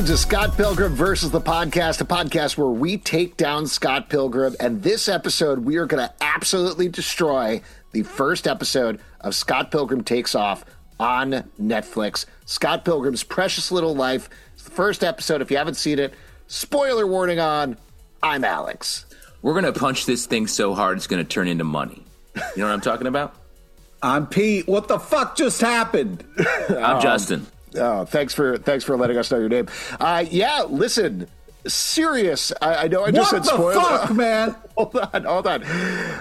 Welcome to Scott Pilgrim versus the podcast, a podcast where we take down Scott Pilgrim. And this episode, we are going to absolutely destroy the first episode of Scott Pilgrim Takes Off on Netflix. Scott Pilgrim's Precious Little Life. It's the first episode. If you haven't seen it, spoiler warning on. I'm Alex. We're going to punch this thing so hard it's going to turn into money. You know what I'm talking about? I'm Pete. What the fuck just happened? I'm Justin. Oh, thanks for thanks for letting us know your name. Uh, yeah, listen, serious. I, I know I just what said spoiler. fuck, man? hold on, hold on.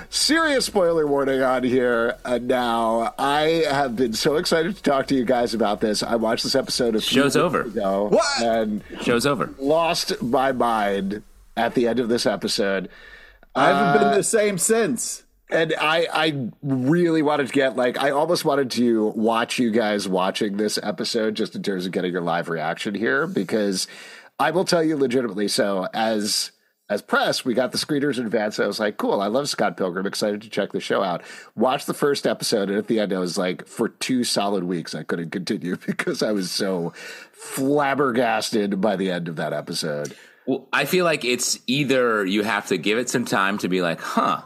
Serious spoiler warning on here. Uh, now, I have been so excited to talk to you guys about this. I watched this episode of show's over. Ago what? And show's over. Lost my mind at the end of this episode. I haven't uh, been the same since and I, I really wanted to get like I almost wanted to watch you guys watching this episode just in terms of getting your live reaction here because I will tell you legitimately. So as as press, we got the screeners in advance. I was like, cool, I love Scott Pilgrim. Excited to check the show out. Watch the first episode, and at the end, I was like, for two solid weeks, I couldn't continue because I was so flabbergasted by the end of that episode. Well, I feel like it's either you have to give it some time to be like, huh,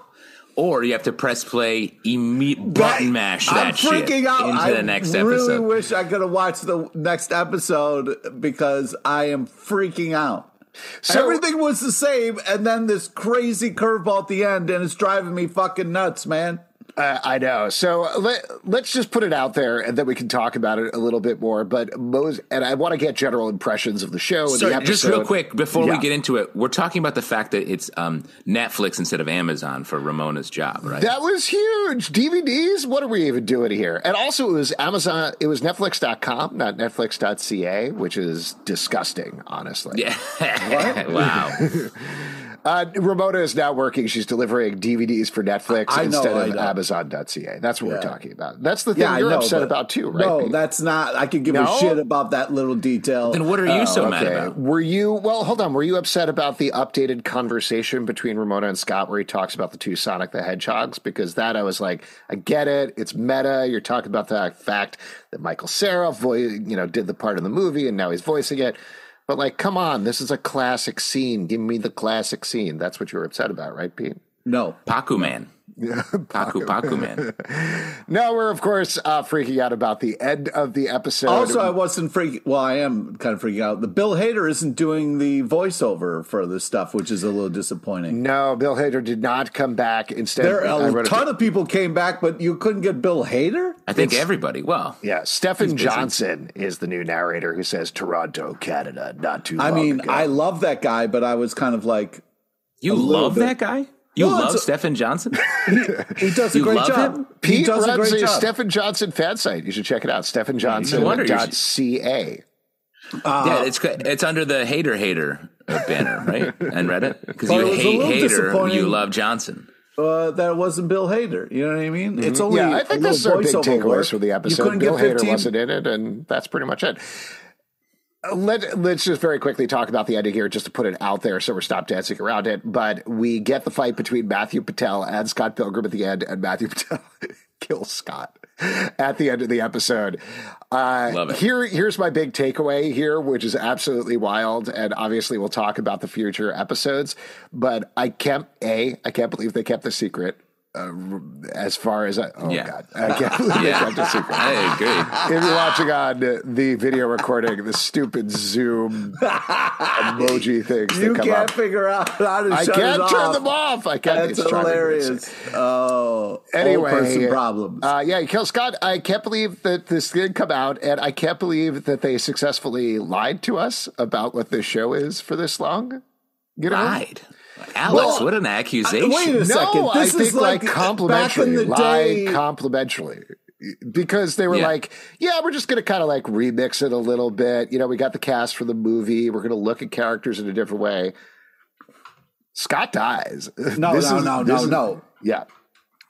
or you have to press play, immediate button mash that I'm freaking shit out. into I the next really episode. wish I could have watched the next episode because I am freaking out. So, Everything was the same, and then this crazy curveball at the end, and it's driving me fucking nuts, man. Uh, I know. So let, let's just put it out there and then we can talk about it a little bit more. But most, and I want to get general impressions of the show. And Sorry, the just real quick before yeah. we get into it, we're talking about the fact that it's um, Netflix instead of Amazon for Ramona's job, right? That was huge. DVDs? What are we even doing here? And also, it was Amazon, it was Netflix.com, not Netflix.ca, which is disgusting, honestly. Yeah. wow. Uh, Ramona is now working. She's delivering DVDs for Netflix I instead know, of Amazon.ca. That's what yeah. we're talking about. That's the thing yeah, you're know, upset about too, right? No, that's not. I could give no? a shit about that little detail. Then what are you oh, so okay. mad about? Were you? Well, hold on. Were you upset about the updated conversation between Ramona and Scott, where he talks about the two Sonic the Hedgehogs? Because that I was like, I get it. It's meta. You're talking about the fact that Michael Cera, you know, did the part in the movie, and now he's voicing it. But like, come on, this is a classic scene. Give me the classic scene. That's what you were upset about, right, Pete? No, Paku Man. Yeah, Paku Paku Man. now we're of course uh, freaking out about the end of the episode. Also, I wasn't freaking. Well, I am kind of freaking out. The Bill Hader isn't doing the voiceover for this stuff, which is a little disappointing. No, Bill Hader did not come back. Instead, there a ton of people came back, but you couldn't get Bill Hader. I think it's, everybody. Well, yeah, Stephen Johnson is the new narrator who says Toronto, Canada, not too. I mean, ago. I love that guy, but I was kind of like, you love that guy. You well, love Stephen Johnson? he, he, does a you great job. Him? Pete he does runs a, great a job. Stephen Johnson fan site. You should check it out. StephenJohnson.ca. Uh, yeah, it's it's under the hater hater banner, right? And Reddit because you hate hater, you love Johnson. Uh, that wasn't Bill Hader. You know what I mean? Mm-hmm. It's only yeah. I think this is our big takeaways for the episode. Bill 15... Hader wasn't in it, and that's pretty much it. Let, let's just very quickly talk about the ending here, just to put it out there so we're stop dancing around it. But we get the fight between Matthew Patel and Scott Pilgrim at the end, and Matthew Patel kills Scott at the end of the episode. Uh, Love it. Here, here's my big takeaway here, which is absolutely wild, and obviously we'll talk about the future episodes. But I can't a I can't believe they kept the secret uh, as far as I, oh Yeah. god, I can't believe I Yeah. kept a secret. I agree. If you're watching on the video recording, the stupid Zoom emoji things You that come can't up. figure out how to I shut can't it turn off. them off. I can't. That's it's driving me hilarious. Oh, Anyway, old person problems. Uh, yeah, Kill Scott. I can't believe that this did come out, and I can't believe that they successfully lied to us about what this show is for this long. You know, Lied. Alex, Well, what an accusation. wait a no, second. I This think is like like complimentary. back in the lie day. complimentary. Because they were Yeah. like, yeah, we're just going to kind of like remix it a little bit. You know, we got the cast for the movie. We're going to look at characters in a different way. Scott dies. No, This no, is- no, no, is- no. Yeah.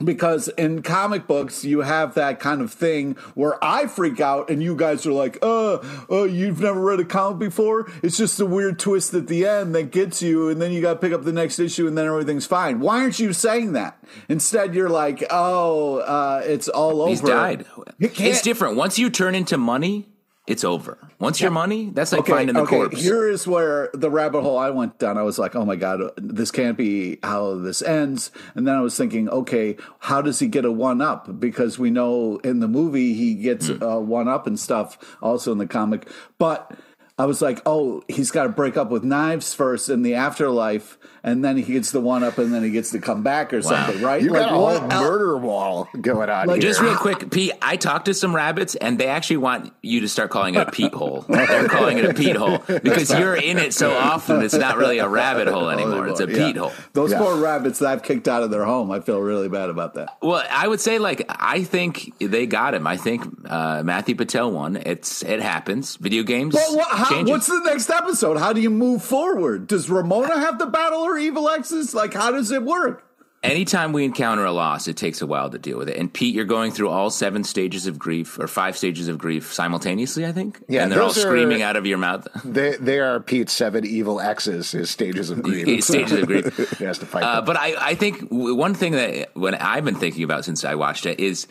Because in comic books you have that kind of thing where I freak out and you guys are like, "Uh, uh, you've never read a comic before? It's just a weird twist at the end that gets you, and then you got to pick up the next issue, and then everything's fine." Why aren't you saying that? Instead, you're like, "Oh, uh, it's all over." He's died. It's different. Once you turn into money, it's over. Once you're money, that's like finding the corpse. Here is where the rabbit hole I went down. I was like, oh my God, this can't be how this ends. And then I was thinking, okay, how does he get a one up? Because we know in the movie he gets Hmm. a one up and stuff, also in the comic. But I was like, oh, he's got to break up with knives first in the afterlife. And then he gets the one up and then he gets to come back or something, right? You got a whole what el- murder wall going on Like, here. Just real quick, Pete, I talked to some rabbits and they actually want you to start calling it a peat hole. They're calling it a peat hole because you're in it so often it's not really a rabbit hole anymore. It's a Yeah. peat hole. Those Yeah. poor rabbits that I've kicked out of their home. I feel really bad about that. Well, I would say like I think they got him. I think uh, Matthew Patel won. It's it happens. Video games. But what, how, what's the next episode? How do you move forward? Does Ramona have the battle her evil exes? Like, how does it work? Anytime we encounter a loss, it takes a while to deal with it. And Pete, you're going through all seven stages of grief or five stages of grief simultaneously, I think. Yeah, and they're all those are- screaming out of your mouth. They they are Pete's seven evil X's, his stages of grief. stages of grief. he has to fight. Uh, them. but I, I think one thing that when I've been thinking about since I watched it is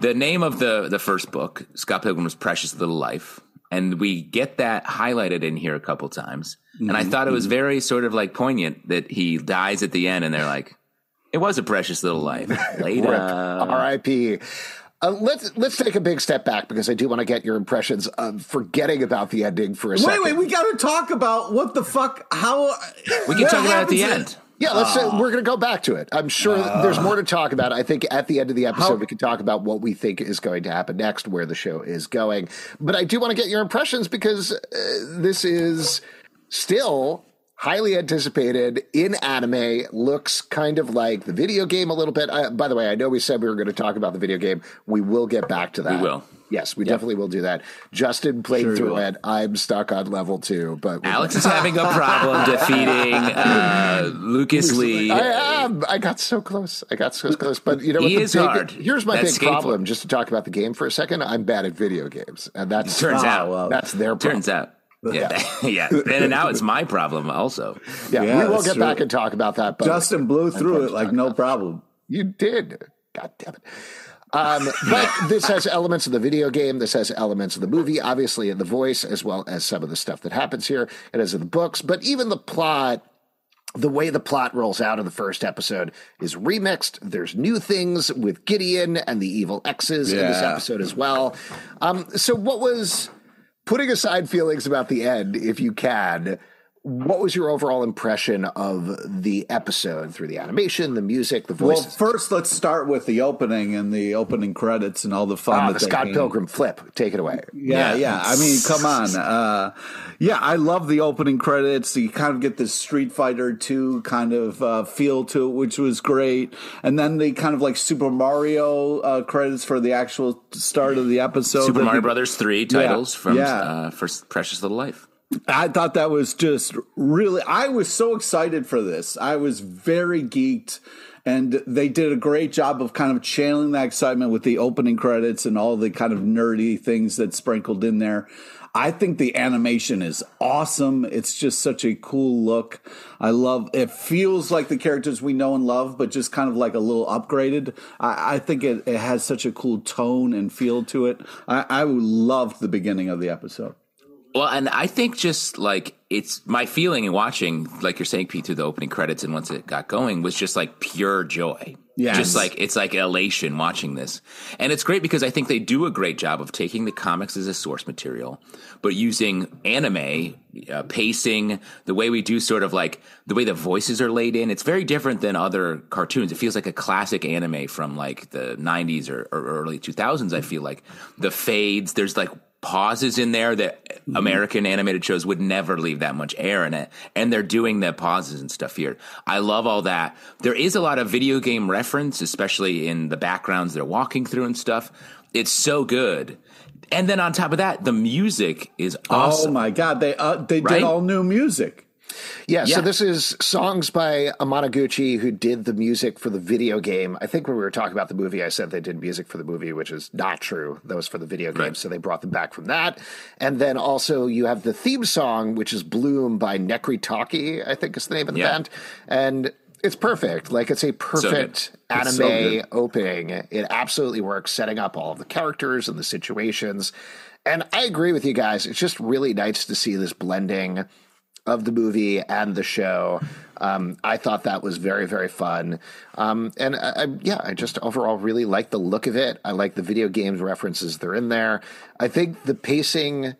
the name of the the first book, Scott Pilgrim's Precious Little Life, and we get that highlighted in here a couple times. And I thought it was very sort of like poignant that he dies at the end, and they're like, "It was a precious little life." Later, R.I.P. Uh, let's let's take a big step back because I do want to get your impressions of forgetting about the ending for a Wait, second. wait, wait, we got to talk about what the fuck, how. we can talk about it at the happens end. Yeah, let's say we're going to go back to it. I'm sure there's more to talk about. I think at the end of the episode, How- we can talk about what we think is going to happen next, where the show is going. But I do want to get your impressions because uh, this is still highly anticipated in anime. Looks kind of like the video game a little bit. Uh, by the way, I know we said we were going to talk about the video game. We will get back to that. We will. Yes, we definitely will do that. Justin played Sure through will. it. I'm stuck on level two, but Alex is having a problem defeating uh, Lucas Lee. I am. I got so close. I got so close. But you know, He what the is big- hard. Here's my That's big skateboard. problem. Just to talk about the game for a second, I'm bad at video games, and that's Turns Oh, out, well. that's their problem. turns out, yeah, yeah. And now it's my problem also. Yeah, Yeah, we will get true. back and talk about that. But Justin blew through it like no problem. You did. God damn it. Um, but this has elements of the video game. This has elements of the movie, obviously in the voice, as well as some of the stuff that happens here. It has in the books, but even the plot, the way the plot rolls out in the first episode is remixed. There's new things with Gideon and the evil X's in this episode as well. Um, so, what was putting aside feelings about the end, if you can? What was your overall impression of the episode through the animation, the music, the voice? Well, first, let's start with the opening and the opening credits and all the fun Ah, that the they Scott came- Pilgrim flip. Take it away. Yeah, Yeah. yeah. I mean, come on. Uh, yeah, I love the opening credits. You kind of get this Street Fighter 2 kind of uh, feel to it, which was great. And then the kind of like Super Mario uh, credits for the actual start of the episode. Super Mario be- Brothers three titles from yeah. uh, for Precious Little Life. I thought that was just really. I was so excited for this. I was very geeked, and they did a great job of kind of channeling that excitement with the opening credits and all the kind of nerdy things that sprinkled in there. I think the animation is awesome. It's just such a cool look. I love. It feels like the characters we know and love, but just kind of like a little upgraded. I, I think it, it has such a cool tone and feel to it. I, I loved the beginning of the episode. Well, and I think just like it's my feeling in watching, like you're saying, Pete, through the opening credits and once it got going, was just like pure joy. Yeah, Just like it's like elation watching this. And it's great because I think they do a great job of taking the comics as a source material, but using anime uh, pacing, the way we do sort of like the way the voices are laid in. It's very different than other cartoons. It feels like a classic anime from like the 90s or, or early 2000s. I feel like the fades, there's like pauses in there that American animated shows would never leave that much air in it. And they're doing the pauses and stuff here. I love all that. There is a lot of video game reference, especially in the backgrounds they're walking through and stuff. It's so good. And then on top of that, the music is awesome. Oh my god, they uh, they Right? did all new music. Yeah, Yeah. so this is songs by Anamanaguchi, who did the music for the video game. I think when we were talking about the movie, I said they did music for the movie, which is not true. That was for the video game, Right. so they brought them back from that. And then also you have the theme song, which is Bloom by Necry Talkie, I think is the name of the Yeah. band. And it's perfect. Like it's a perfect anime so opening. It absolutely works, setting up all of the characters and the situations. And I agree with you guys. It's just really nice to see this blending of the movie and the show. Um, I thought that was very, very fun. Um, and I, I, yeah, I just overall really like the look of it. I like the video games references that are in there. I think the pacing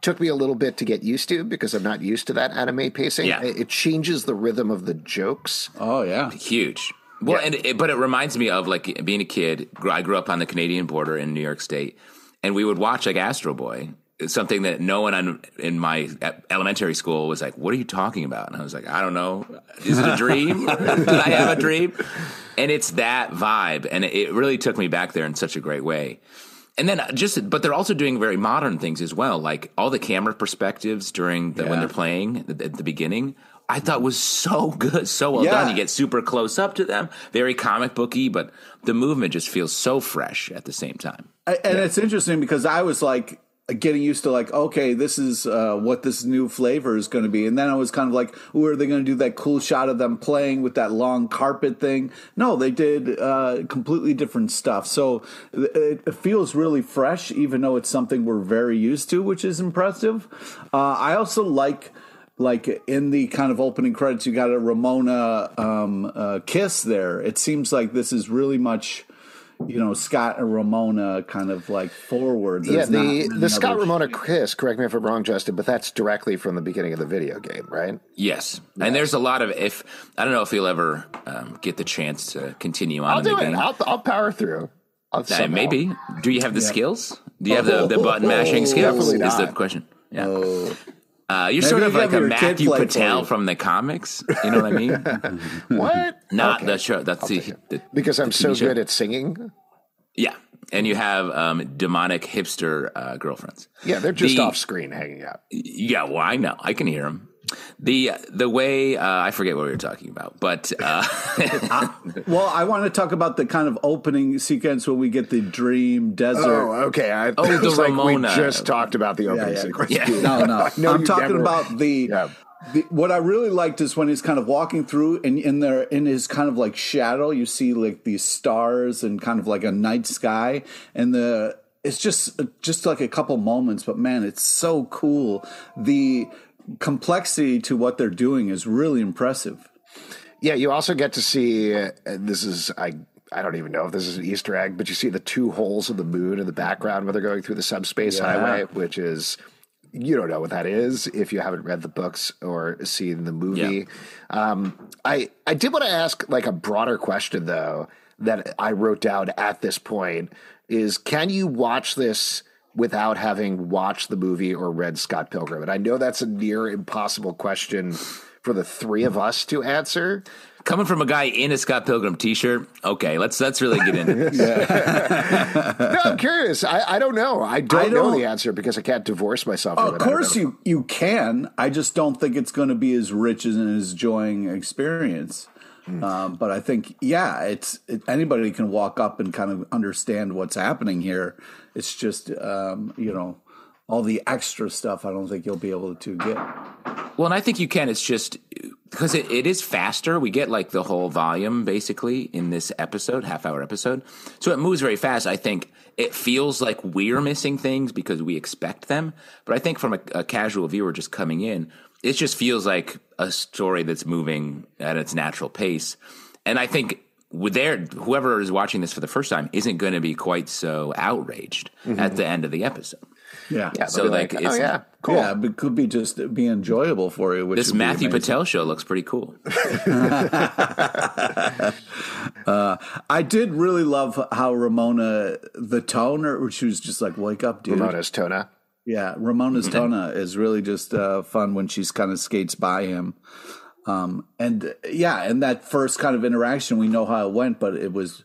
took me a little bit to get used to because I'm not used to that anime pacing. Yeah. It, it changes the rhythm of the jokes. Oh yeah, huge. Well, and it, but it reminds me of like being a kid. I grew up on the Canadian border in New York State, and we would watch like Astro Boy. Something that no one on, in my elementary school was like, "What are you talking about?" And I was like, "I don't know. Is it a dream? Did I have a dream?" And it's that vibe, and it, really took me back there in such a great way. And then uh, just, but they're also doing very modern things as well, like all the camera perspectives during the, when they're playing at the- at the beginning. I thought was so good, so well Yeah. done. You get super close up to them, very comic booky, but the movement just feels so fresh at the same time. I- and it's interesting because I was like getting used to like okay this is uh, what this new flavor is going to be. And then i was kind of like oh, are they going to do that cool shot of them playing with that long carpet thing? No they did uh, completely different stuff. So it, it feels really fresh even though it's something we're very used to which is impressive. Uh, i also like like in the kind of opening credits you got a ramona um, uh, kiss there. It seems like this is really much you know Scott and Ramona kind of like forward. yeah, There's not the the Scott other- Ramona kiss. Correct me if I'm wrong, Justin, but that's directly from the beginning of the video game, right? Yes, and there's a lot of if I don't know if you'll ever um, get the chance to continue on I'll in the do it. game. I'll, I'll power through. I'll Uh, maybe. Do you have the skills? Do you have the, the button mashing skills? Definitely Is the question. Yeah. Oh. Uh, you're sort you of like a Matthew Patel from the comics. You know what I mean? What? Not Okay. the show. That's the, the Because I'm so show. good at singing. Yeah, and you have um, demonic hipster uh, girlfriends. Yeah, they're just The- off screen hanging out. Yeah, well, I know. I can hear them. The the way uh, I forget what we were talking about, but uh, Well, I want to talk about the kind of opening sequence where we get the dream desert. Oh, okay. I, Oh, it the was like Ramona. we just talked about the opening yeah. sequence. Yeah. dude. No, no. I know I'm talking never- about the, Yeah. the. What I really liked is when he's kind of walking through, and in there, in his kind of like shadow, you see like these stars and kind of like a night sky, and the it's just just like a couple moments, but man, it's so cool. The complexity to what they're doing is really impressive. Yeah, you also get to see. Uh, this is I. I don't even know if this is an Easter egg, but you see the two holes of the moon in the background when they're going through the subspace Yeah. highway, which is you don't know what that is if you haven't read the books or seen the movie. Um, I I did want to ask like a broader question though that I wrote down at this point is can you watch this without having watched the movie or read Scott Pilgrim? And I know that's a near impossible question for the three of us to answer. coming from a guy in a Scott Pilgrim T-shirt, okay, let's let's really get into this. No, I'm curious. I, I don't know. I don't, I know don't- the answer because I can't divorce myself from Of it. Course, you you can. I just don't think it's going to be as rich as an as enjoying experience. Um, but I think, yeah, it's it, anybody can walk up and kind of understand what's happening here. It's just, um, you know, all the extra stuff. I don't think you'll be able to get. Well, and I think you can. It's just because it, it is faster. We get like the whole volume basically in this episode, half hour episode. So it moves very fast. I think it feels like we're missing things because we expect them. But I think from a, a casual viewer just coming in, it just feels like a story that's moving at its natural pace. And I think with their whoever is watching this for the first time isn't going to be quite so outraged at the end of the episode. Yeah. Yeah, So, they'll be like, oh yeah, cool. Yeah, but it could be just be enjoyable for you. Which This Matthew. Patel show looks pretty cool. Uh, I did really love how Ramona, the tone, or she was just like, "Wake up, dude." Ramona's Tona. Yeah, Ramona's tona is really just uh, fun when she's kind of skates by him. Um, and yeah, and that first kind of interaction, we know how it went, but it was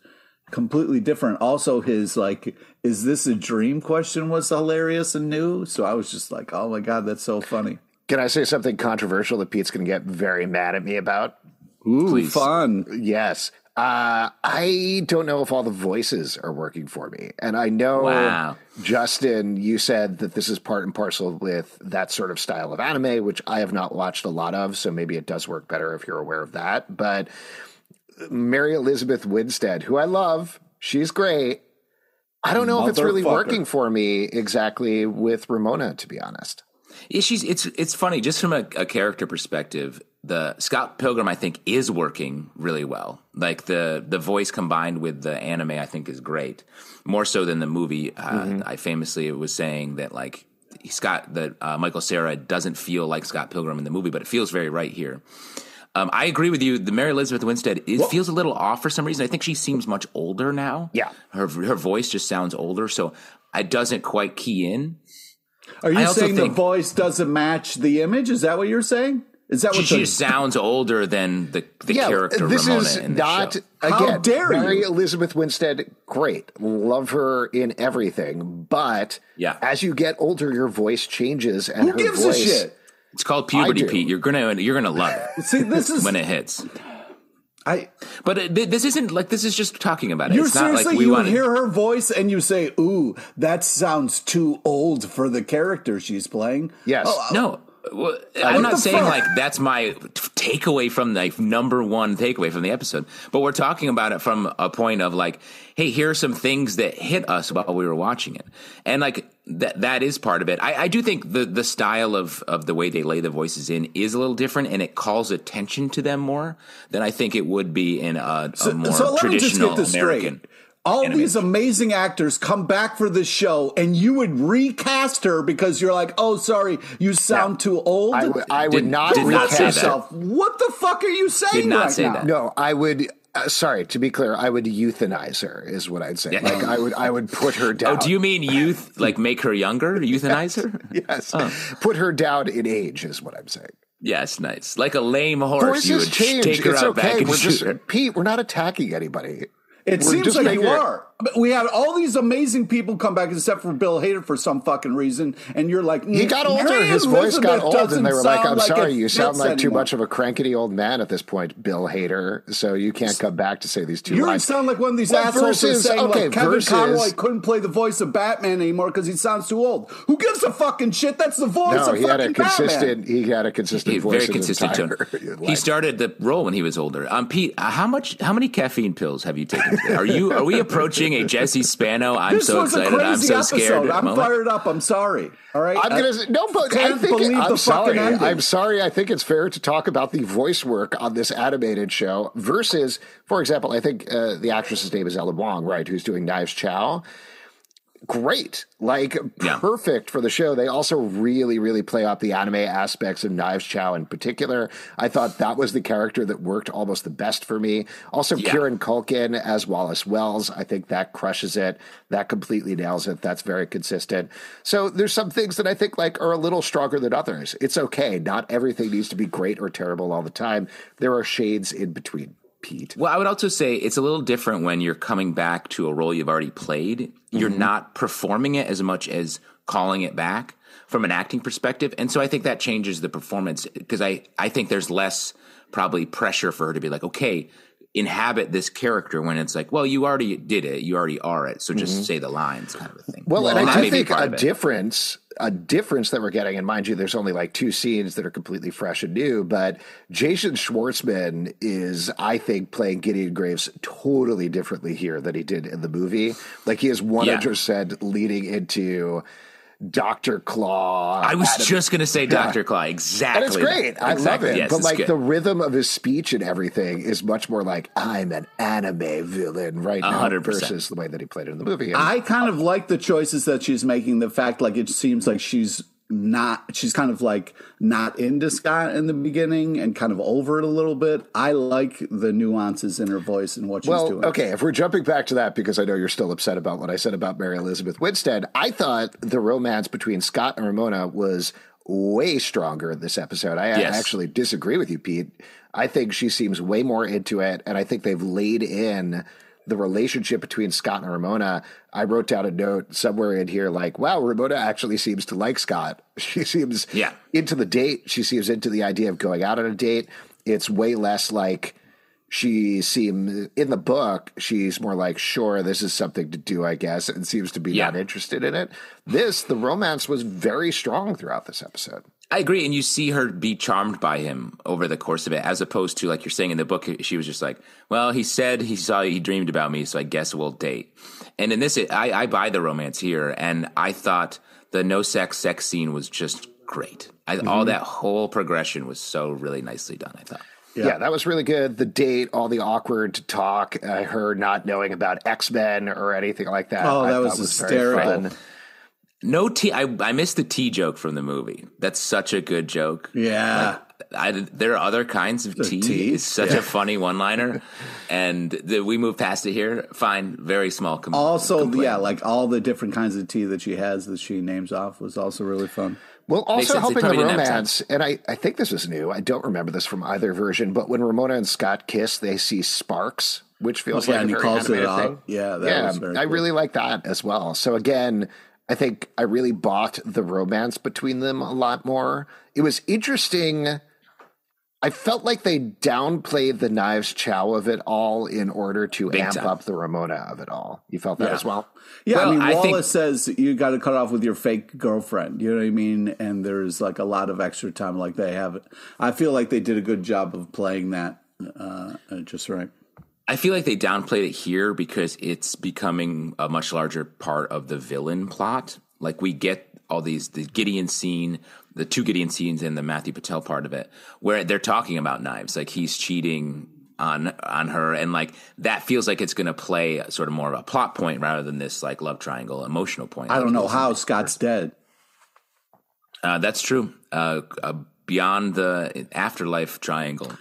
completely different. Also, his like, "Is this a dream?" question was hilarious and new. So I was just like, "Oh my god, that's so funny." Can I say something controversial that Pete's going to get very mad at me about? Ooh, Please. fun. Yes. Uh, I don't know if all the voices are working for me. And I know, Wow. Justin, you said that this is part and parcel with that sort of style of anime, which I have not watched a lot of. So maybe it does work better if you're aware of that. But Mary Elizabeth Winstead, who I love, she's great. I don't know if it's really working for me exactly with Ramona, to be honest. Yeah, she's it's it's funny just from a, a character perspective. The Scott Pilgrim I think is working really well. Like the the voice combined with the anime I think is great. More so than the movie. Uh, I famously was saying that like Scott that uh, Michael Cera doesn't feel like Scott Pilgrim in the movie, but it feels very right here. Um, I agree with you. The Mary Elizabeth Winstead it feels a little off for some reason. I think she seems much older now. Yeah. her her voice just sounds older, so it doesn't quite key in. Are you saying the voice doesn't match the image? Is that what you're saying? Is that She, what she the, just sounds older than the, the character this Ramona is in the not show. How again. dare you. Elizabeth Winstead, great, love her in everything. But Yeah. as you get older, your voice changes, and who her gives voice. a shit? It's called puberty. Pete. You're gonna you're gonna love it See, this is when it hits. I. But uh, it, this isn't like this is just talking about it. You're it's not seriously like we you want hear her voice and you say, "Ooh, that sounds too old for the character she's playing." Yes. Oh, No, well, I'm not saying fuck? like that's my takeaway from the number one takeaway from the episode, but we're talking about it from a point of like, hey, here are some things that hit us while we were watching it, and like that that is part of it. I, I do think the the style of of the way they lay the voices in is a little different, and it calls attention to them more than I think it would be in a, a more so let me just traditional American. straight. All animated these amazing actors come back for this show, and you would recast her because you're like, "Oh, sorry, you sound too old." I would- would Did- not did not say recast that. What the fuck are you saying? Did not right say now? that. No, I would. Uh, sorry, to be clear, I would euthanize her. Is what I'd say. Yeah. Like I would, I would put her down. Oh, do you mean youth? Like make her younger, euthanize her? Yes, put her down in age. Is what I'm saying. Yes, nice. Like a lame horse, you would change. take her it's out okay. back and we're shoot just her. Pete. We're not attacking anybody. It We're seems like you are. But we had all these amazing people come back, except for Bill Hader for some fucking reason, and you're like, He got older. Mary His voice got Elizabeth old, and they were like, "I'm like sorry, you sound fits like too much of a crankety old man at this point, Bill Hader. So you can't come back to say these two You lines." sound like one of these Well, assholes versus- saying okay, like Kevin versus- Conroy couldn't play the voice of Batman anymore because he sounds too old. Who gives a fucking shit? That's the voice no, of he had a consistent. Batman. He had a consistent He- voice. very consistent tone. He started the role when he was older. Um, Pete, uh, how much? How many caffeine pills have you taken? Today? Are you? Are we approaching a Jesse Spano? I'm This so was a excited. crazy I'm so episode. scared. I'm moment? fired up. I'm sorry. All right. I'm gonna say, no, but I can't think believe I'm sorry. ending. I'm sorry. I think it's fair to talk about the voice work on this animated show versus, for example, I think uh, the actress's name is Ellen Wong, right? Who's doing Knives Chau. Great, like Yeah. perfect for the show. They also really, really play up the anime aspects of Knives Chau in particular. I thought that was the character that worked almost the best for me. Also, Yeah. Kieran Culkin as Wallace Wells. I think that crushes it. That completely nails it. That's very consistent. So there's some things that I think like are a little stronger than others. It's okay. Not everything needs to be great or terrible all the time. There are shades in between. Pete. Well, I would also say it's a little different when you're coming back to a role you've already played. You're Mm-hmm. not performing it as much as calling it back from an acting perspective. And so I think that changes the performance because I, I think there's less probably pressure for her to be like, okay, inhabit this character when it's like, well, you already did it. You already are it. So just say the lines kind of a thing. Mm-hmm. Well, and I do think a difference, a difference that we're getting, and mind you, there's only like two scenes that are completely fresh and new, but Jason Schwartzman is, I think, playing Gideon Graves totally differently here than he did in the movie. Like he is 100% leading into Doctor Claw. I was Adam- just going to say Dr. Claw. Exactly. and it's great. I Exactly. love it. Yes, but like good. the rhythm of his speech and everything is much more like I'm an anime villain right now hundred percent. versus the way that he played it in the movie. And I kind of like the choices that she's making. The fact, like, it seems like she's not, she's kind of like not into Scott in the beginning and kind of over it a little bit. I like the nuances in her voice and what she's well, doing. okay, if we're jumping back to that because I know you're still upset about what I said about Mary Elizabeth Winstead, I thought the romance between Scott and Ramona was way stronger in this episode. I Yes. actually disagree with you, Pete. I think she seems way more into it, and I think they've laid in the relationship between Scott and Ramona. I wrote down a note somewhere in here like, wow, Ramona actually seems to like Scott. She seems Yeah. into the date. She seems into the idea of going out on a date. It's way less like she seems in the book. She's more like, sure, this is something to do, I guess, and seems to be Yeah. not interested in it. This, the romance was very strong throughout this episode. I agree, and you see her be charmed by him over the course of it, as opposed to like you're saying in the book, she was just like, "Well, he said he saw he dreamed about me, so I guess we'll date." And in this, it, I, I buy the romance here, and I thought the no sex sex scene was just great. I, All that whole progression was so really nicely done. I thought. Yeah. that was really good. The date, all the awkward talk, uh, her not knowing about X Men or anything like that. Oh, I that was thought very hysterical. Fun. No tea. I, I missed the tea joke from the movie. That's such a good joke. yeah. I, there are other kinds of tea. tea? It's such a funny one-liner, and the, we move past it here. Fine, very small. Com- Also, complaint. yeah, like all the different kinds of tea that she has that she names off was also really fun. Well, also helping the probably didn't have time. romance, and I, I think this is new. I don't remember this from either version, but when Ramona and Scott kiss, they see sparks, which feels Oh, yeah, like and a he very calls it animated out. thing. Yeah, that yeah, was very I cool. really like that as well. So again, I think I really bought the romance between them a lot more. It was interesting. I felt like they downplayed the Knives Chau of it all in order to Big amp time. up the Ramona of it all. You felt that Yeah. as well? Yeah, Well, I mean, I think- Wallace says you got to cut off with your fake girlfriend. You know what I mean? And there's like a lot of extra time, like they have. I feel like they did a good job of playing that uh, uh, just right. I feel like they downplayed it here because it's becoming a much larger part of the villain plot. Like we get all these the Gideon scene, the two Gideon scenes, and the Matthew Patel part of it, where they're talking about knives. Like he's cheating on on her, and like that feels like it's going to play sort of more of a plot point rather than this like love triangle emotional point. I don't know how Scott's dead. Uh, that's true. Uh, uh, beyond the afterlife triangle.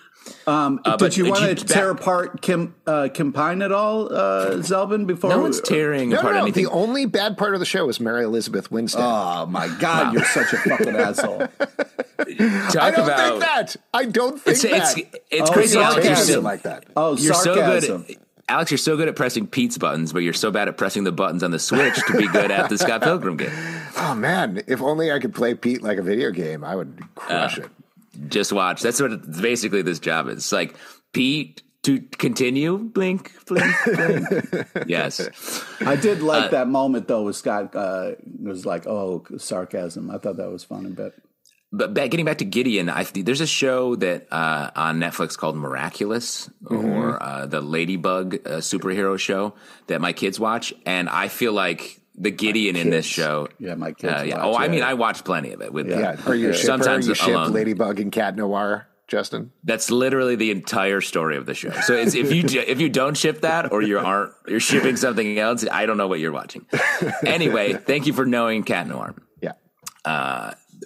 Um, Uh, did but you want to tear apart Kim uh, Kim Pine at all, uh, Zalben? Before No one's tearing No, apart no, anything. the only bad part of the show was Mary Elizabeth Winstead. Oh my God, you're such a fucking asshole. Talk I don't about think that. I don't think it's that. it's it's Oh, crazy. it's Alex, you're so, like that. Oh, you're so good. At, Alex, you're so good at pressing Pete's buttons, but you're so bad at pressing the buttons on the Switch to be good at the Scott Pilgrim game. Oh man, if only I could play Pete like a video game, I would crush it. Just watch. That's what basically this job is. It's like Pete to continue. Blink, blink, blink. yes. I did like that moment though. With Scott uh, was like, "Oh, sarcasm." I thought that was fun a bit. But back, getting back to Gideon, I, there's a show that uh, on Netflix called Miraculous, or uh, the Ladybug uh, superhero show that my kids watch, and I feel like the Gideon in this show. Yeah, my kids Uh, yeah. watch Oh, I mean, I watch plenty of it with them. Yeah, are you a shipper? Sometimes you ship alone. Ladybug and Cat Noir, Justin? That's literally the entire story of the show. So it's, if you if you don't ship that or you aren't you're shipping something else, I don't know what you're watching. Anyway, thank you for knowing Cat Noir. Yeah.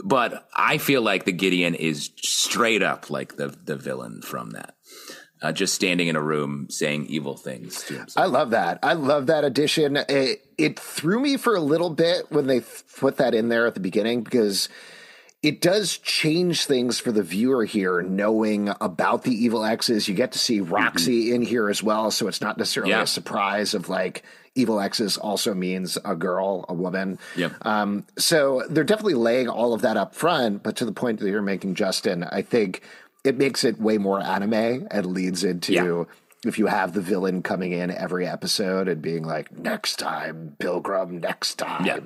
But I feel like the Gideon is straight up like the the villain from that. Uh, just standing in a room saying evil things to himself. I love that. I love that addition. It, it threw me for a little bit when they th- put that in there at the beginning because it does change things for the viewer here, knowing about the evil X's. You get to see Roxy in here as well, so it's not necessarily Yeah. a surprise of like evil X's also means a girl, a woman. Yep. Um, so they're definitely laying all of that up front, but to the point that you're making, Justin, I think it makes it way more anime and leads into Yeah. if you have the villain coming in every episode and being like, next time, Pilgrim, next time. yeah,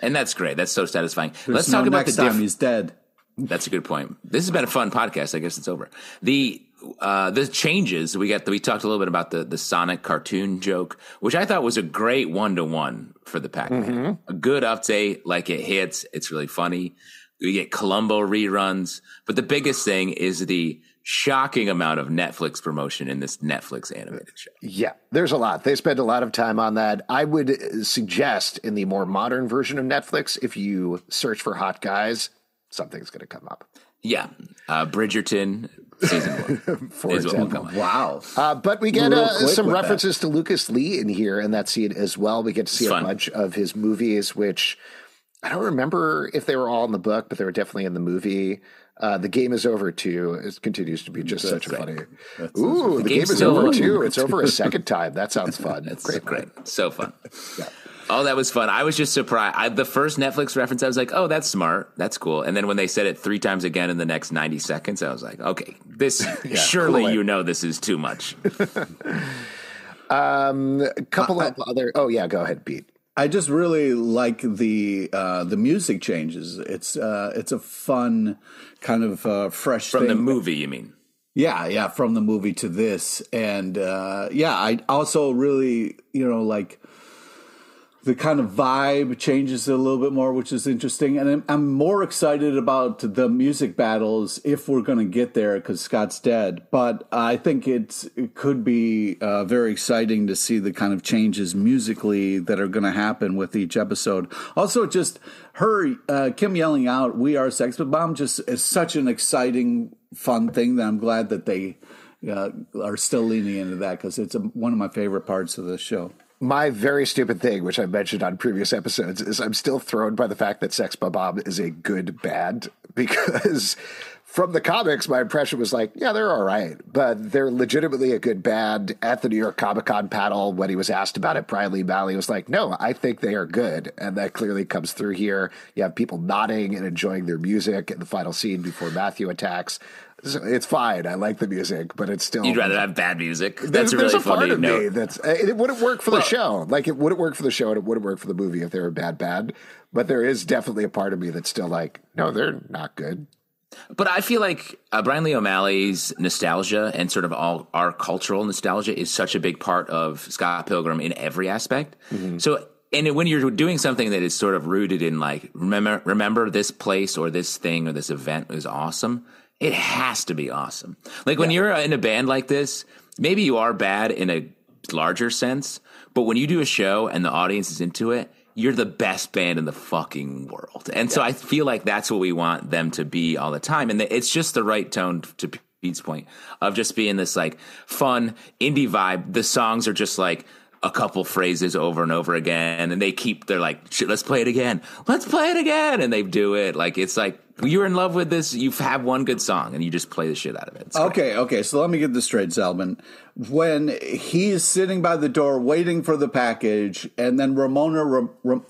and that's great. That's so satisfying. There's Let's no talk about next the time diff- he's dead. That's a good point. This has been a fun podcast. I guess it's over. The uh, the changes we got. We talked a little bit about the the Sonic cartoon joke, which I thought was a great one to one for the Pac Man. Mm-hmm. A good update, like it hits. It's really funny. We get Columbo reruns, but the biggest thing is the shocking amount of Netflix promotion in this Netflix animated show. Yeah, there's a lot. They spend a lot of time on that. I would uh, suggest in the more modern version of Netflix, if you search for hot guys, something's going to come up. Yeah, uh, Bridgerton season one For is what will example. come up. Wow. Uh, but we get uh, some with that. references to Lucas Lee in here in that scene as well. We get to see It's a fun. bunch of his movies, which I don't remember if they were all in the book, but they were definitely in the movie. Uh, the game is over too. It continues to be just such a funny. Ooh, the, game is over over. too. It's over a second time. That sounds fun. It's Great. great, so fun. Oh, that was fun. I was just surprised. I, the first Netflix reference, I was like, "Oh, that's smart. That's cool." And then when they said it three times again in the next ninety seconds, I was like, "Okay, this surely cool you know this is too much." Um, a couple of other. Oh yeah, go ahead, Pete. I just really like the uh, the music changes. It's uh, it's a fun kind of uh, fresh From the movie, you mean? Yeah, yeah, from the movie to this, and uh, yeah, I also really you know like the kind of vibe changes a little bit more, which is interesting, and I'm, I'm more excited about the music battles if we're going to get there because Scott's dead. But I think it's it could be uh, very exciting to see the kind of changes musically that are going to happen with each episode. Also, just her uh, Kim yelling out "We are Sex Bob-omb" just is such an exciting, fun thing that I'm glad that they uh, are still leaning into that because it's a, one of my favorite parts of the show. My very stupid thing, which I mentioned on previous episodes, is I'm still thrown by the fact that Sex Bob is a good band because from the comics, my impression was like, yeah, they're all right, but they're legitimately a good band. At the New York Comic Con panel, when he was asked about it, Bryan Lee O'Malley was like, no, I think they are good. And that clearly comes through here. You have people nodding and enjoying their music in the final scene before Matthew attacks. So it's fine. I like the music, but it's still. You'd rather have bad music. There's, That's there's really a part funny of me that's uh, it wouldn't work for the show. Like it wouldn't work for the show, and it wouldn't work for the movie if they were bad, bad. But there is definitely a part of me that's still like, no, they're not good. But I feel like uh, Bryan Lee O'Malley's nostalgia and sort of all our cultural nostalgia is such a big part of Scott Pilgrim in every aspect. So, and when you're doing something that is sort of rooted in like remember remember this place or this thing or this event was awesome, it has to be awesome. Like when you're uh, in a band like this, maybe you are bad in a larger sense, but when you do a show and the audience is into it, you're the best band in the fucking world. And so I feel like that's what we want them to be all the time. And it's just the right tone to Pete's point of just being this like fun indie vibe. The songs are just like a couple phrases over and over again. And they keep, they're like, "Shit, let's play it again. Let's play it again. And they do it. Like, it's like, you're in love with this. You have one good song and you just play the shit out of it. It's great. Okay, okay. So let me get this straight, Zalben. When he's sitting by the door waiting for the package, and then Ramona Ram, Ram,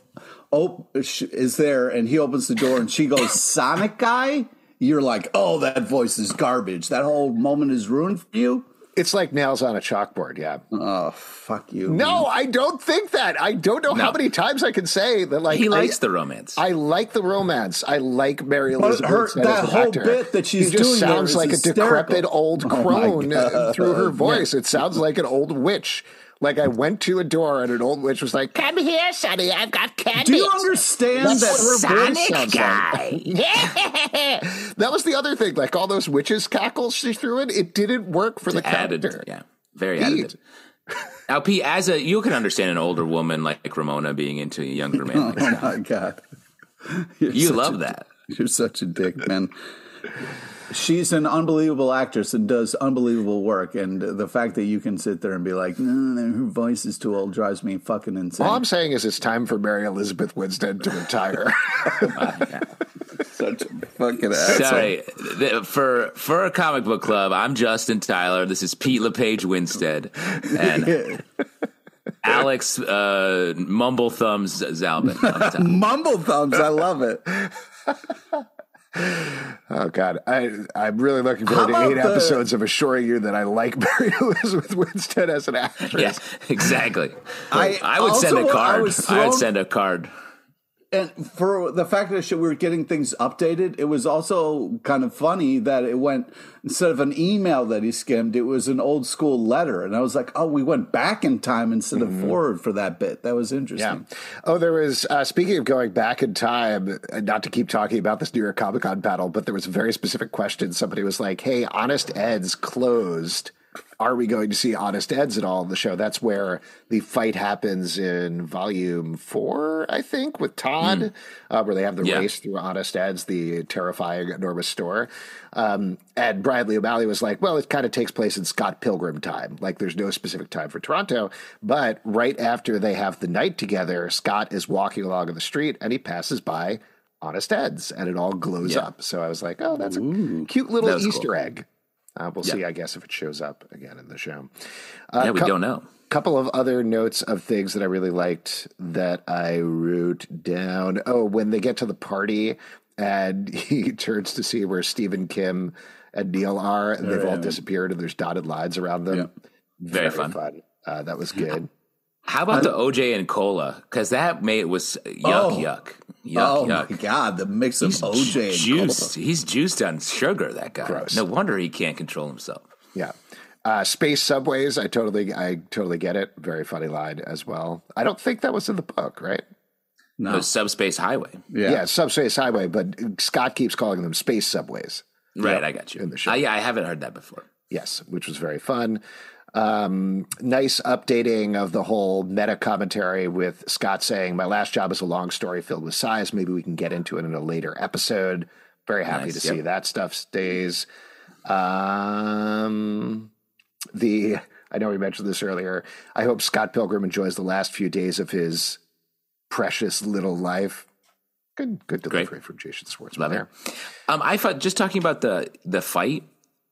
op, sh- is there, and he opens the door, and she goes, "Sonic guy." You're like, "Oh, that voice is garbage." That whole moment is ruined for you. It's like nails on a chalkboard. Yeah. Oh, fuck you. No, I don't think that. I don't know how many times I can say that. Like He likes I, the romance. I like the romance. I like Mary But Elizabeth. her- Winstead that as an whole actor. bit that she's He just doing sounds is like a decrepit old Oh crone God. through her voice. It sounds like an old witch. Like I went to a door and an old witch was like, "Come here, Sonny. I've got candy." Do you understand That's that what her her voice voice sounds sounds like? Yeah. that was the other thing. Like all those witches cackles she threw in, it didn't work for the added, character. yeah, very Pete. additive. Now, P, as a you can understand an older woman like Ramona being into a younger man. Like Oh Scott. my god. You're You love a- that. You're such a dick, man. She's an unbelievable actress and does unbelievable work. And the fact that you can sit there and be like, no, no, no, her voice is too old drives me fucking insane. All I'm saying is it's time for Mary Elizabeth Winstead to retire. such a fucking asshole. Sorry, for for a comic book club, I'm Justin Tyler. This is Pete LePage Winstead and Alex uh, Mumble Thumbs Zalben. up top. Mumble thumbs. I love it. Oh God, I I'm really looking forward to eight the- episodes of assuring you that I like Mary Elizabeth Winstead as an actress. yeah, exactly. I I, would send a card. was I, would send a card. And for the fact that we were getting things updated, it was also kind of funny that it went instead of an email that he skimmed, it was an old school letter, and I was like, oh, we went back in time instead of forward for that bit. That was interesting. Yeah. Oh, there was, uh, speaking of going back in time, not to keep talking about this New York Comic Con battle, but there was a very specific question. Somebody was like, hey, Honest Ed's closed. Are we going to see Honest Ed's at all in the show? That's where the fight happens in volume four, I think, with Todd, uh, where they have the Yeah. race through Honest Ed's, the terrifying, enormous store. Um, and Bryan Lee O'Malley was like, well, it kind of takes place in Scott Pilgrim time. Like, there's no specific time for Toronto. But right after they have the night together, Scott is walking along in the street and he passes by Honest Ed's and it all glows Yeah. up. So I was like, oh, that's a cute little Easter cool. egg. Uh, we'll Yeah. see, I guess, if it shows up again in the show. yeah, we cou- don't know. couple of other notes of things that I really liked that I wrote down. Oh, when they get to the party and he turns to see where Stephen Kim and Neil are, and they've all disappeared, and there's dotted lines around them. Very fun. Uh, that was good. How about the OJ and cola? Because that made was yuck, Oh. yuck, yuck, oh yuck. my god, the mix of He's OJ and juiced. He's juiced on sugar. That guy. Gross. No wonder he can't control himself. Yeah. Uh, space subways, I totally, I totally get it. Very funny line as well. I don't think that was in the book, right? No. The subspace highway. Yeah. yeah subspace highway, but Scott keeps calling them space subways. Right, I got you. in the show. Uh, yeah, I haven't heard that before. Yes, which was very fun. Um, nice updating of the whole meta commentary with Scott saying, My last job is a long story filled with size. Maybe we can get into it in a later episode. Very happy Nice, to see that stuff stays. Um, the I know we mentioned this earlier. I hope Scott Pilgrim enjoys the last few days of his precious little life. Good, good delivery from Jason Schwartzman Love there. Um, I thought just talking about the the fight,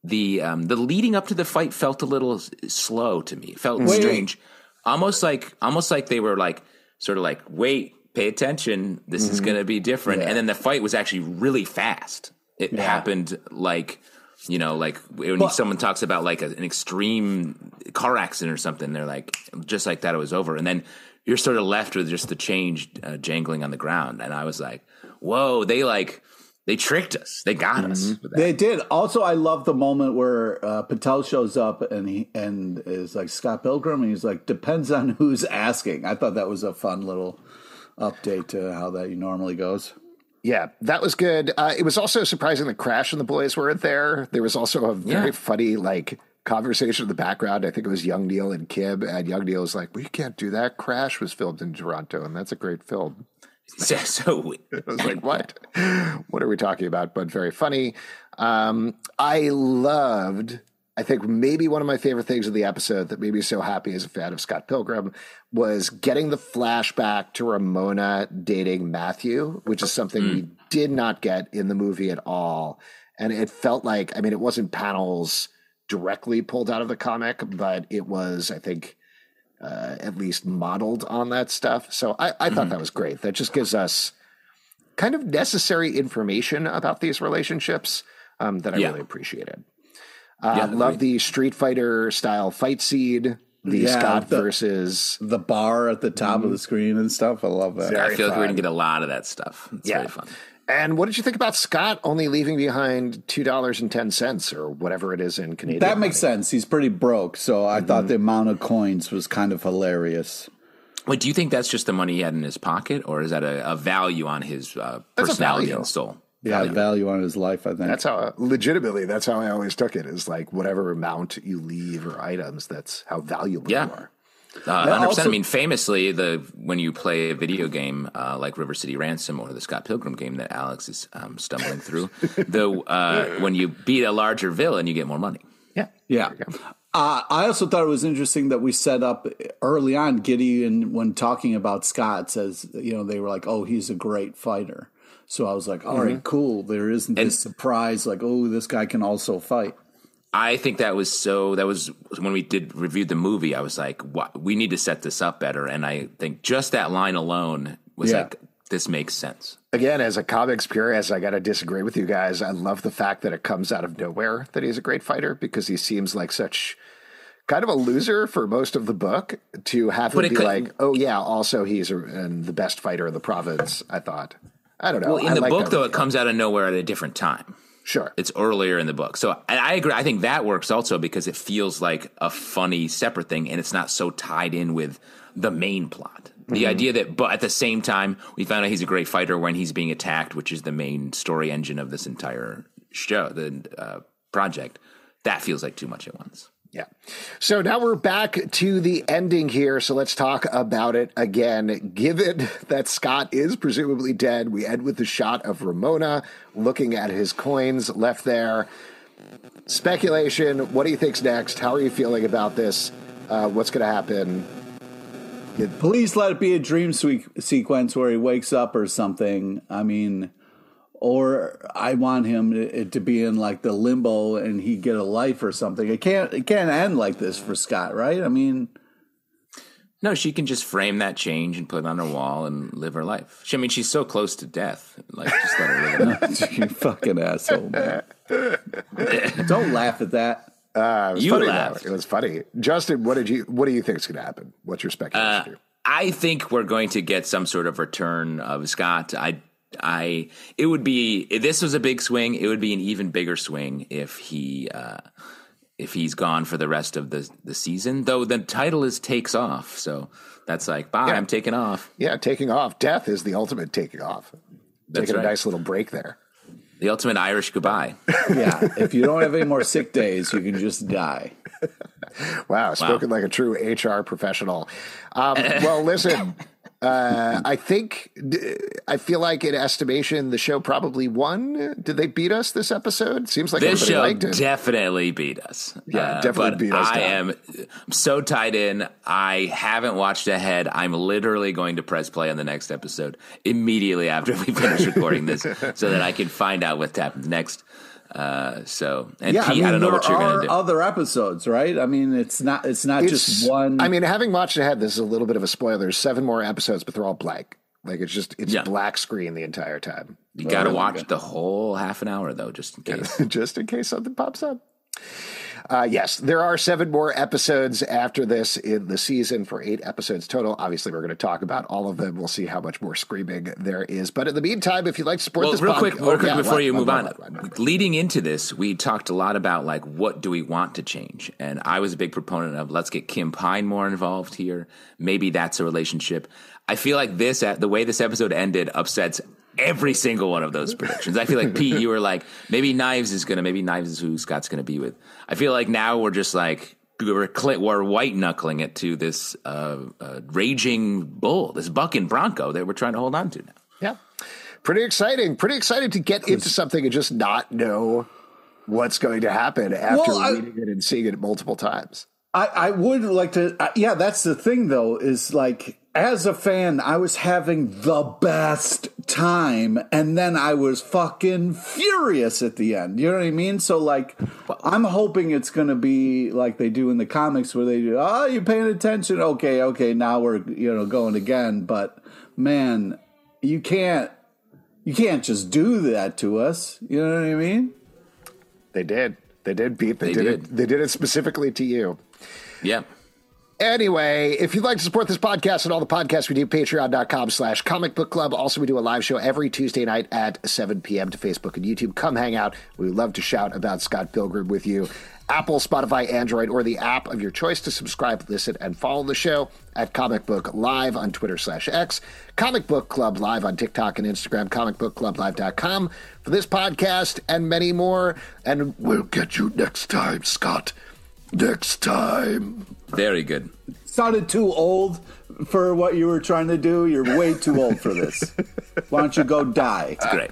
the um, the leading up to the fight felt a little slow to me. It felt Wait. strange, almost like almost like they were like sort of like wait, pay attention, this is going to be different. And then the fight was actually really fast. It happened like you know like when someone talks about like a, an extreme car accident or something, they're like just like that it was over, and then you're sort of left with just the change uh, jangling on the ground, and I was like, whoa, they like. They tricked us. They got us. with that. They did. Also, I love the moment where uh, Patel shows up and he and is like Scott Pilgrim, and he's like, "Depends on who's asking." I thought that was a fun little update to how that normally goes. Yeah, that was good. Uh, it was also surprising that Crash and the boys weren't there. There was also a very Yeah. funny like conversation in the background. I think it was Young Neil and Kim, and Young Neil was like, "We can't do that. Crash was filmed in Toronto, and that's a great film." So, so I was like, "What? what are we talking about?" But very funny. Um, I loved. I think maybe one of my favorite things of the episode that made me so happy as a fan of Scott Pilgrim was getting the flashback to Ramona dating Matthew, which is something we did not get in the movie at all. And it felt like, I mean, it wasn't panels directly pulled out of the comic, but it was, I think, uh, at least modeled on that stuff. So I, I thought that was great. That just gives us kind of necessary information about these relationships um, that I Yeah. really appreciated. Uh, Yeah, love the Street Fighter style fight seed. The Yeah, Scott the- versus The bar at the top of the screen and stuff. I love that. I feel like we're gonna get a lot of that stuff. It's Yeah. very fun. And what did you think about Scott only leaving behind two dollars and ten cents or whatever it is in Canadian? That makes money? sense. He's pretty broke, so I thought the amount of coins was kind of hilarious. Wait, do you think that's just the money he had in his pocket, or is that a, a value on his uh, personality and soul? Yeah, value on his life. I think That's how legitimately. That's how I always took it. Is like whatever amount you leave or items. That's how valuable Yeah. you are. Uh, 100%. also- I mean, famously, the when you play a video game uh, like River City Ransom or the Scott Pilgrim game that Alex is um, stumbling through, the uh, when you beat a larger villain, you get more money. Yeah. Yeah. Uh, I also thought it was interesting that we set up early on Gideon when talking about Scott says, you know, they were like, oh, he's a great fighter. So I was like, all right, cool. There isn't this surprise like, oh, this guy can also fight. I think that was so. That was when we did reviewed the movie. I was like, what, we need to set this up better. And I think just that line alone was Yeah. like, this makes sense. Again, as a comics purist, I got to disagree with you guys. I love the fact that it comes out of nowhere that he's a great fighter because he seems like such kind of a loser for most of the book to have him But be like, oh yeah, also he's a, and the best fighter in the province. I thought. I don't know. Well, in I the like book, though, it comes out of nowhere at a different time. Sure. It's earlier in the book. So I, I agree. I think that works also because it feels like a funny separate thing and it's not so tied in with the main plot. The idea that, but at the same time, we found out he's a great fighter when he's being attacked, which is the main story engine of this entire show, the uh, project. That feels like too much at once. Yeah. So now we're back to the ending here. So let's talk about it again. Given that Scott is presumably dead, we end with the shot of Ramona looking at his coins left there. Speculation. What do you think's next? How are you feeling about this? Uh, what's going to happen? Please let it be a dream se- sequence where he wakes up or something. I mean, or I want him to, to be in like the limbo and he get a life or something. It can't. It can't end like this for Scott, right? I mean, No, she can just frame that change and put it on her wall and live her life. She, I mean, she's so close to death. Like, just let her live it you fucking asshole, man. Don't laugh at that. Uh, it was You funny, though. It was funny. Justin, what did you? What do you think is going to happen? What's your speculation? here? I think we're going to get some sort of return of Scott. I, I, it would be if this was a big swing. It would be an even bigger swing if he, uh, if he's gone for the rest of the the season. Though the title is takes off, so that's like bye. Yeah. I'm taking off. Yeah, taking off. Death is the ultimate taking off. That's Taking right. a nice little break there. The ultimate Irish goodbye. Yeah, if you don't have any more sick days, you can just die. Wow, spoken like a true HR professional. Um, well, listen, uh, I think I feel like in estimation the show probably won. Did they beat us this episode? Seems like This show liked it. definitely beat us. Uh, Yeah, definitely but beat us I down. am I'm so tied in. I haven't watched ahead. I'm literally going to press play on the next episode immediately after we finish recording this, so that I can find out what happens next. Uh, so, and Yeah, Pete, I, mean, I don't know there what you're are going to do. other episodes, right? I mean, it's not. It's not It's- just one. I mean, having watched ahead, this is a little bit of a spoiler. There's seven more episodes, but they're all blank. Like it's just it's Yeah. black screen the entire time. you got to watch the whole half an hour though, just in case. just in case something pops up. Uh, yes, there are seven more episodes after this in the season for eight episodes total. Obviously, we're going to talk about all of them. We'll see how much more screaming there is. But in the meantime, if you'd like to support Well, this real quick, real Oh, quick yeah, before what? you move what, on. what? Leading into this, we talked a lot about like what do we want to change, and I was a big proponent of let's get Kim Pine more involved here. Maybe that's a relationship. I feel like this, uh, the way this episode ended, upsets every single one of those predictions. I feel like Pete, you were like maybe Knives is gonna, maybe Knives is who Scott's gonna be with. I feel like now we're just like. We're, cl- we're white knuckling it to this uh, uh, raging bull, this bucking bronco that we're trying to hold on to now. Yeah. Pretty exciting. Pretty excited to get into something and just not know what's going to happen after Well, I- reading it and seeing it multiple times. I, I would like to. Uh, yeah, that's the thing, though. Is like as a fan, I was having the best time, and then I was fucking furious at the end. You know what I mean? So like, I'm hoping it's going to be like they do in the comics, where they do. Oh, you paying attention? Okay, okay. Now we're you know going again. But man, you can't. You can't just do that to us. You know what I mean? They did. They did, Pete. They, They did, did. it. They did it specifically to you. Yeah. Anyway, if you'd like to support this podcast and all the podcasts we do, patreon.com slash comic book club. Also, we do a live show every Tuesday night at 7 p.m. to Facebook and YouTube. Come hang out. We love to shout about Scott Pilgrim with you. Apple, Spotify, Android, or the app of your choice to subscribe, listen, and follow the show at Comic Book Live on Twitter slash X, Comic Book Club Live on TikTok and Instagram, comicbookclublive.com for this podcast and many more. And we'll get you next time, Scott. Next time. Very good. sounded too old for what you were trying to do. You're way too old for this. Why don't you go die? It's Great.